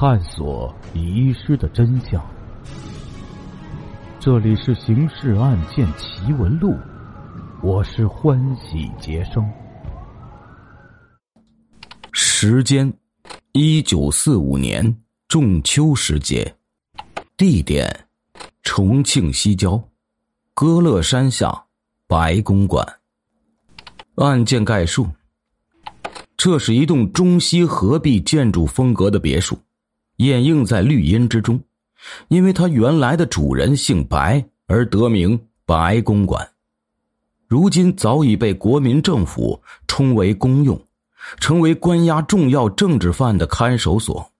探索遗失的真相。这里是《刑事案件奇闻录》，我是欢喜杰生。时间：一九四五年仲秋时节，地点：重庆西郊歌乐山下白公馆。案件概述：这是一栋中西合璧建筑风格的别墅，掩映在绿荫之中。因为它原来的主人姓白，而得名白公馆。如今早已被国民政府充为公用，成为关押重要政治犯的看守所。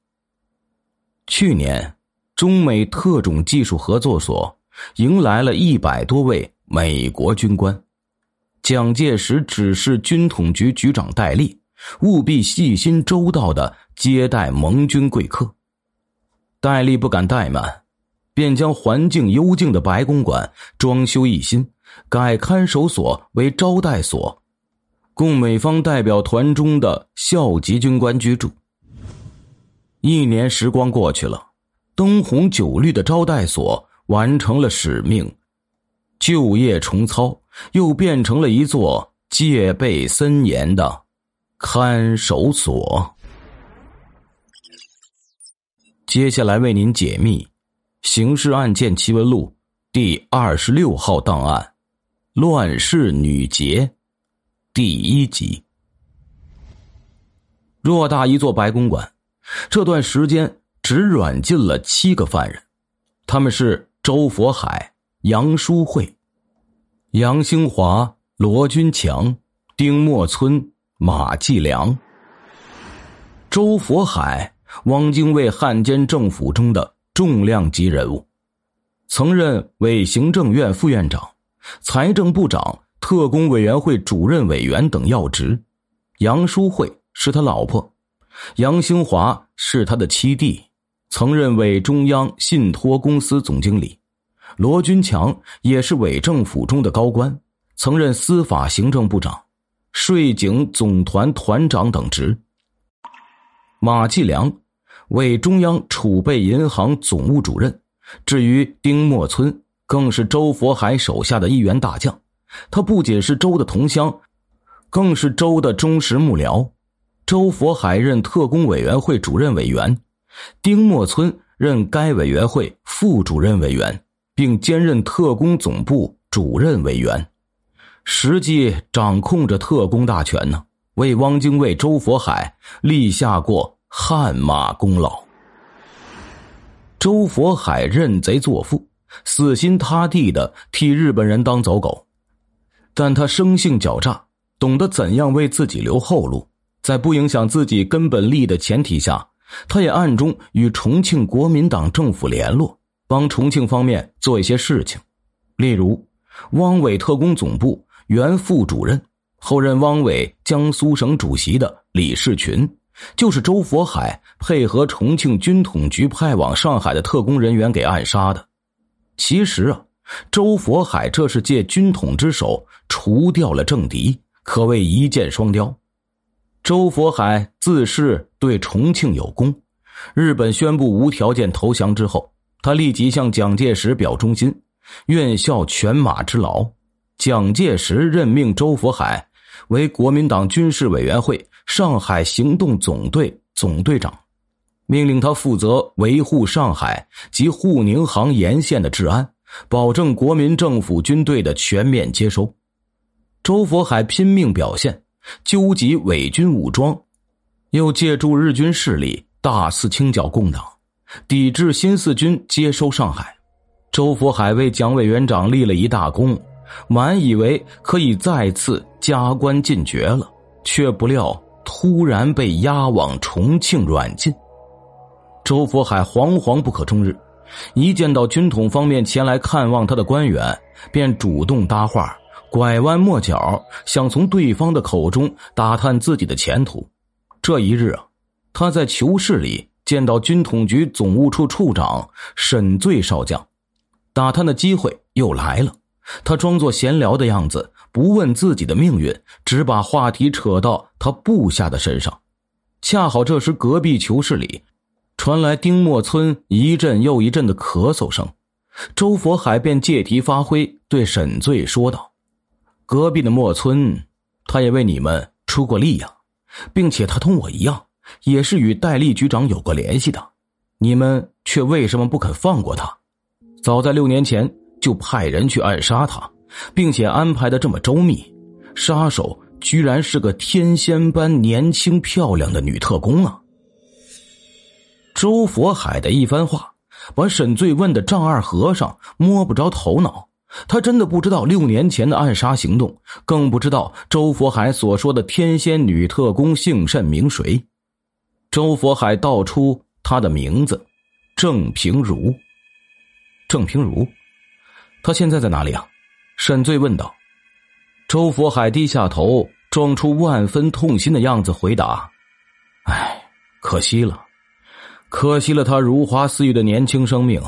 去年，中美特种技术合作所迎来了一百多位美国军官。蒋介石指示军统局局长戴笠，务必细心周到的接待盟军贵客。戴笠不敢怠慢，便将环境幽静的白公馆装修一新，改看守所为招待所，供美方代表团中的校级军官居住。一年时光过去了，灯红酒绿的招待所完成了使命，旧业重操，又变成了一座戒备森严的看守所。接下来为您解密《刑事案件奇闻录》第二十六号档案《乱世女杰》第一集。偌大一座白公馆，这段时间只软禁了七个犯人，他们是周佛海、杨淑慧、杨兴华、罗军强、丁默村、马继良。周佛海。汪精卫汉奸政府中的重量级人物，曾任伪行政院副院长、财政部长、特工委员会主任委员等要职。杨淑慧是他老婆，杨兴华是他的七弟，曾任伪中央信托公司总经理。罗军强也是伪政府中的高官，曾任司法行政部长、税警总团团长等职。马继良。为中央储备银行总务主任，至于丁默村，更是周佛海手下的一员大将。他不仅是周的同乡，更是周的忠实幕僚。周佛海任特工委员会主任委员，丁默村任该委员会副主任委员，并兼任特工总部主任委员，实际掌控着特工大权呢。为汪精卫、周佛海立下过。汗马功劳。周佛海认贼作父，死心塌地的替日本人当走狗，但他生性狡诈，懂得怎样为自己留后路。在不影响自己根本利益的前提下，他也暗中与重庆国民党政府联络，帮重庆方面做一些事情。例如，汪伪特工总部原副主任，后任汪伪江苏省主席的李士群。就是周佛海配合重庆军统局派往上海的特工人员给暗杀的。其实啊，周佛海这是借军统之手除掉了政敌，可谓一箭双雕。周佛海自恃对重庆有功，日本宣布无条件投降之后，他立即向蒋介石表忠心，愿效犬马之劳。蒋介石任命周佛海为国民党军事委员会。上海行动总队总队长，命令他负责维护上海及沪宁杭沿线的治安，保证国民政府军队的全面接收。周佛海拼命表现，纠集伪军武装，又借助日军势力大肆清剿共党，抵制新四军接收上海。周佛海为蒋委员长立了一大功，满以为可以再次加官进爵了，却不料。突然被押往重庆软禁，周佛海惶惶不可终日。一见到军统方面前来看望他的官员，便主动搭话，拐弯抹角，想从对方的口中打探自己的前途。这一日啊，他在囚室里见到军统局总务处处长沈醉少将，打探的机会又来了。他装作闲聊的样子。不问自己的命运，只把话题扯到他部下的身上。恰好这时，隔壁囚室里传来丁默村一阵又一阵的咳嗽声。周佛海便借题发挥，对沈醉说道：“隔壁的莫村，他也为你们出过力呀，并且他同我一样，也是与戴笠局长有过联系的。你们却为什么不肯放过他？早在六年前就派人去暗杀他，并且安排的这么周密，杀手居然是个天仙般年轻漂亮的女特工啊！”周佛海的一番话。把沈醉问的丈二和尚摸不着头脑，他真的不知道六年前的暗杀行动，更不知道周佛海所说的天仙女特工姓甚名谁。周佛海道出他的名字：郑平如。郑平如，他现在在哪里啊？沈醉问道。周佛海低下头，装出万分痛心的样子，回答：“唉，可惜了。”可惜了他如花似玉的年轻生命，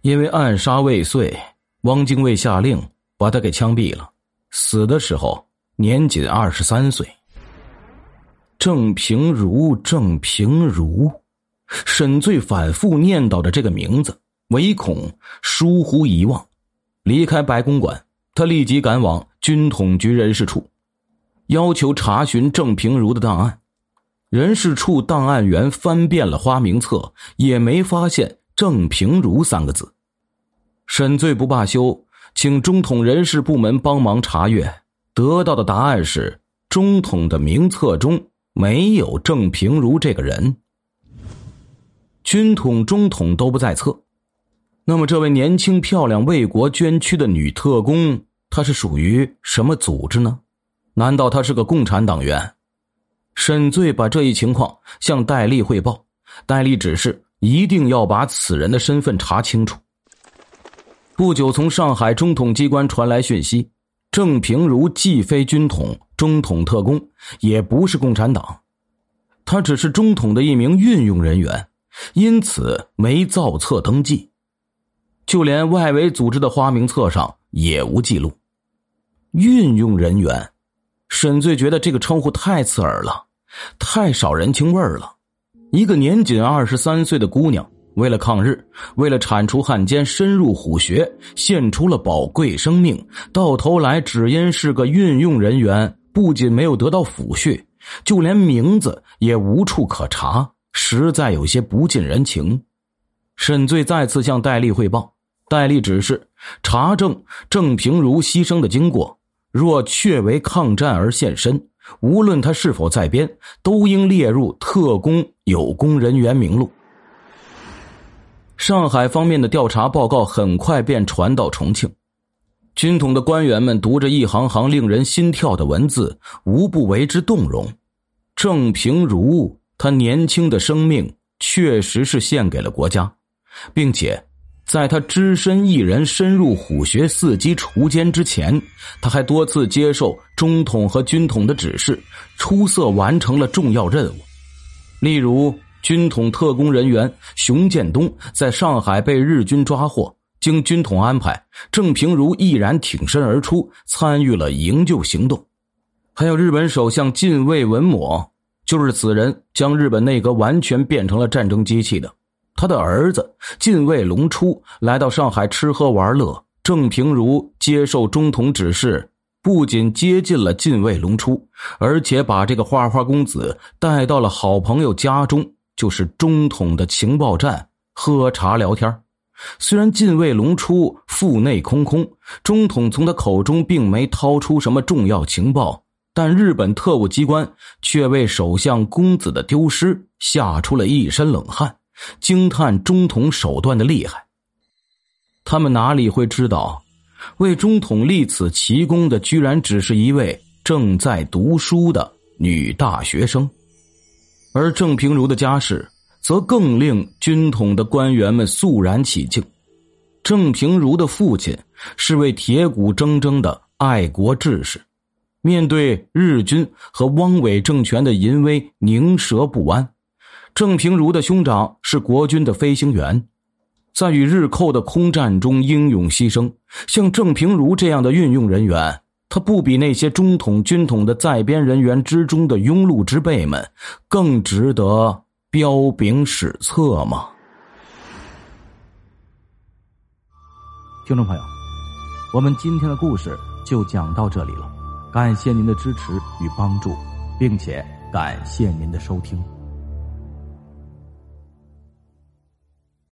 因为暗杀未遂，汪精卫下令把他给枪毙了。死的时候年仅二十三岁。郑平如，郑平如，沈醉反复念叨着这个名字，唯恐疏忽遗忘。离开白公馆，他立即赶往军统局人事处，要求查询郑平如的档案。人事处档案员翻遍了花名册，也没发现“郑平如”三个字。沈醉不罢休，请中统人事部门帮忙查阅，得到的答案是：中统的名册中没有郑平如这个人。军统、中统都不在册，那么这位年轻漂亮、为国捐躯的女特工，她是属于什么组织呢？难道她是个共产党员？沈醉把这一情况向戴笠汇报，戴笠指示一定要把此人的身份查清楚。不久，从上海中统机关传来讯息：郑平如既非军统、中统特工，也不是共产党，他只是中统的一名运用人员，因此没造册登记，就连外围组织的花名册上也无记录。运用人员，沈醉觉得这个称呼太刺耳了。太少人情味儿了！一个年仅二十三岁的姑娘，为了抗日，为了铲除汉奸，深入虎穴，献出了宝贵生命，到头来只因是个运用人员，不仅没有得到抚恤，就连名字也无处可查，实在有些不近人情。沈醉再次向戴笠汇报，戴笠指示查证郑平如牺牲的经过，若确为抗战而献身。无论他是否在编，都应列入特工有功人员名录。上海方面的调查报告很快便传到重庆，军统的官员们读着一行行令人心跳的文字，无不为之动容。郑平如，他年轻的生命确实是献给了国家，并且。在他只身一人深入虎穴伺机除奸之前，他还多次接受中统和军统的指示，出色完成了重要任务。例如，军统特工人员熊建东在上海被日军抓获，经军统安排，郑平如毅然挺身而出，参与了营救行动。还有日本首相近卫文磨，就是此人将日本内阁完全变成了战争机器的。他的儿子近卫龙初来到上海吃喝玩乐，郑平如接受中统指示，不仅接近了近卫龙初，而且把这个花花公子带到了好朋友家中，就是中统的情报站喝茶聊天。虽然近卫龙初腹内空空，中统从他口中并没掏出什么重要情报，但日本特务机关却为首相公子的丢失吓出了一身冷汗。惊叹中统手段的厉害。他们哪里会知道，为中统立此奇功的，居然只是一位正在读书的女大学生。而郑平如的家世，则更令军统的官员们肃然起敬。郑平如的父亲是位铁骨铮铮的爱国志士，面对日军和汪伪政权的淫威，宁折不弯。郑平如的兄长是国军的飞行员，在与日寇的空战中英勇牺牲。像郑平如这样的运用人员，他不比那些中统、军统的在编人员之中的庸碌之辈们更值得彪炳史册吗？听众朋友，我们今天的故事就讲到这里了，感谢您的支持与帮助，并且感谢您的收听。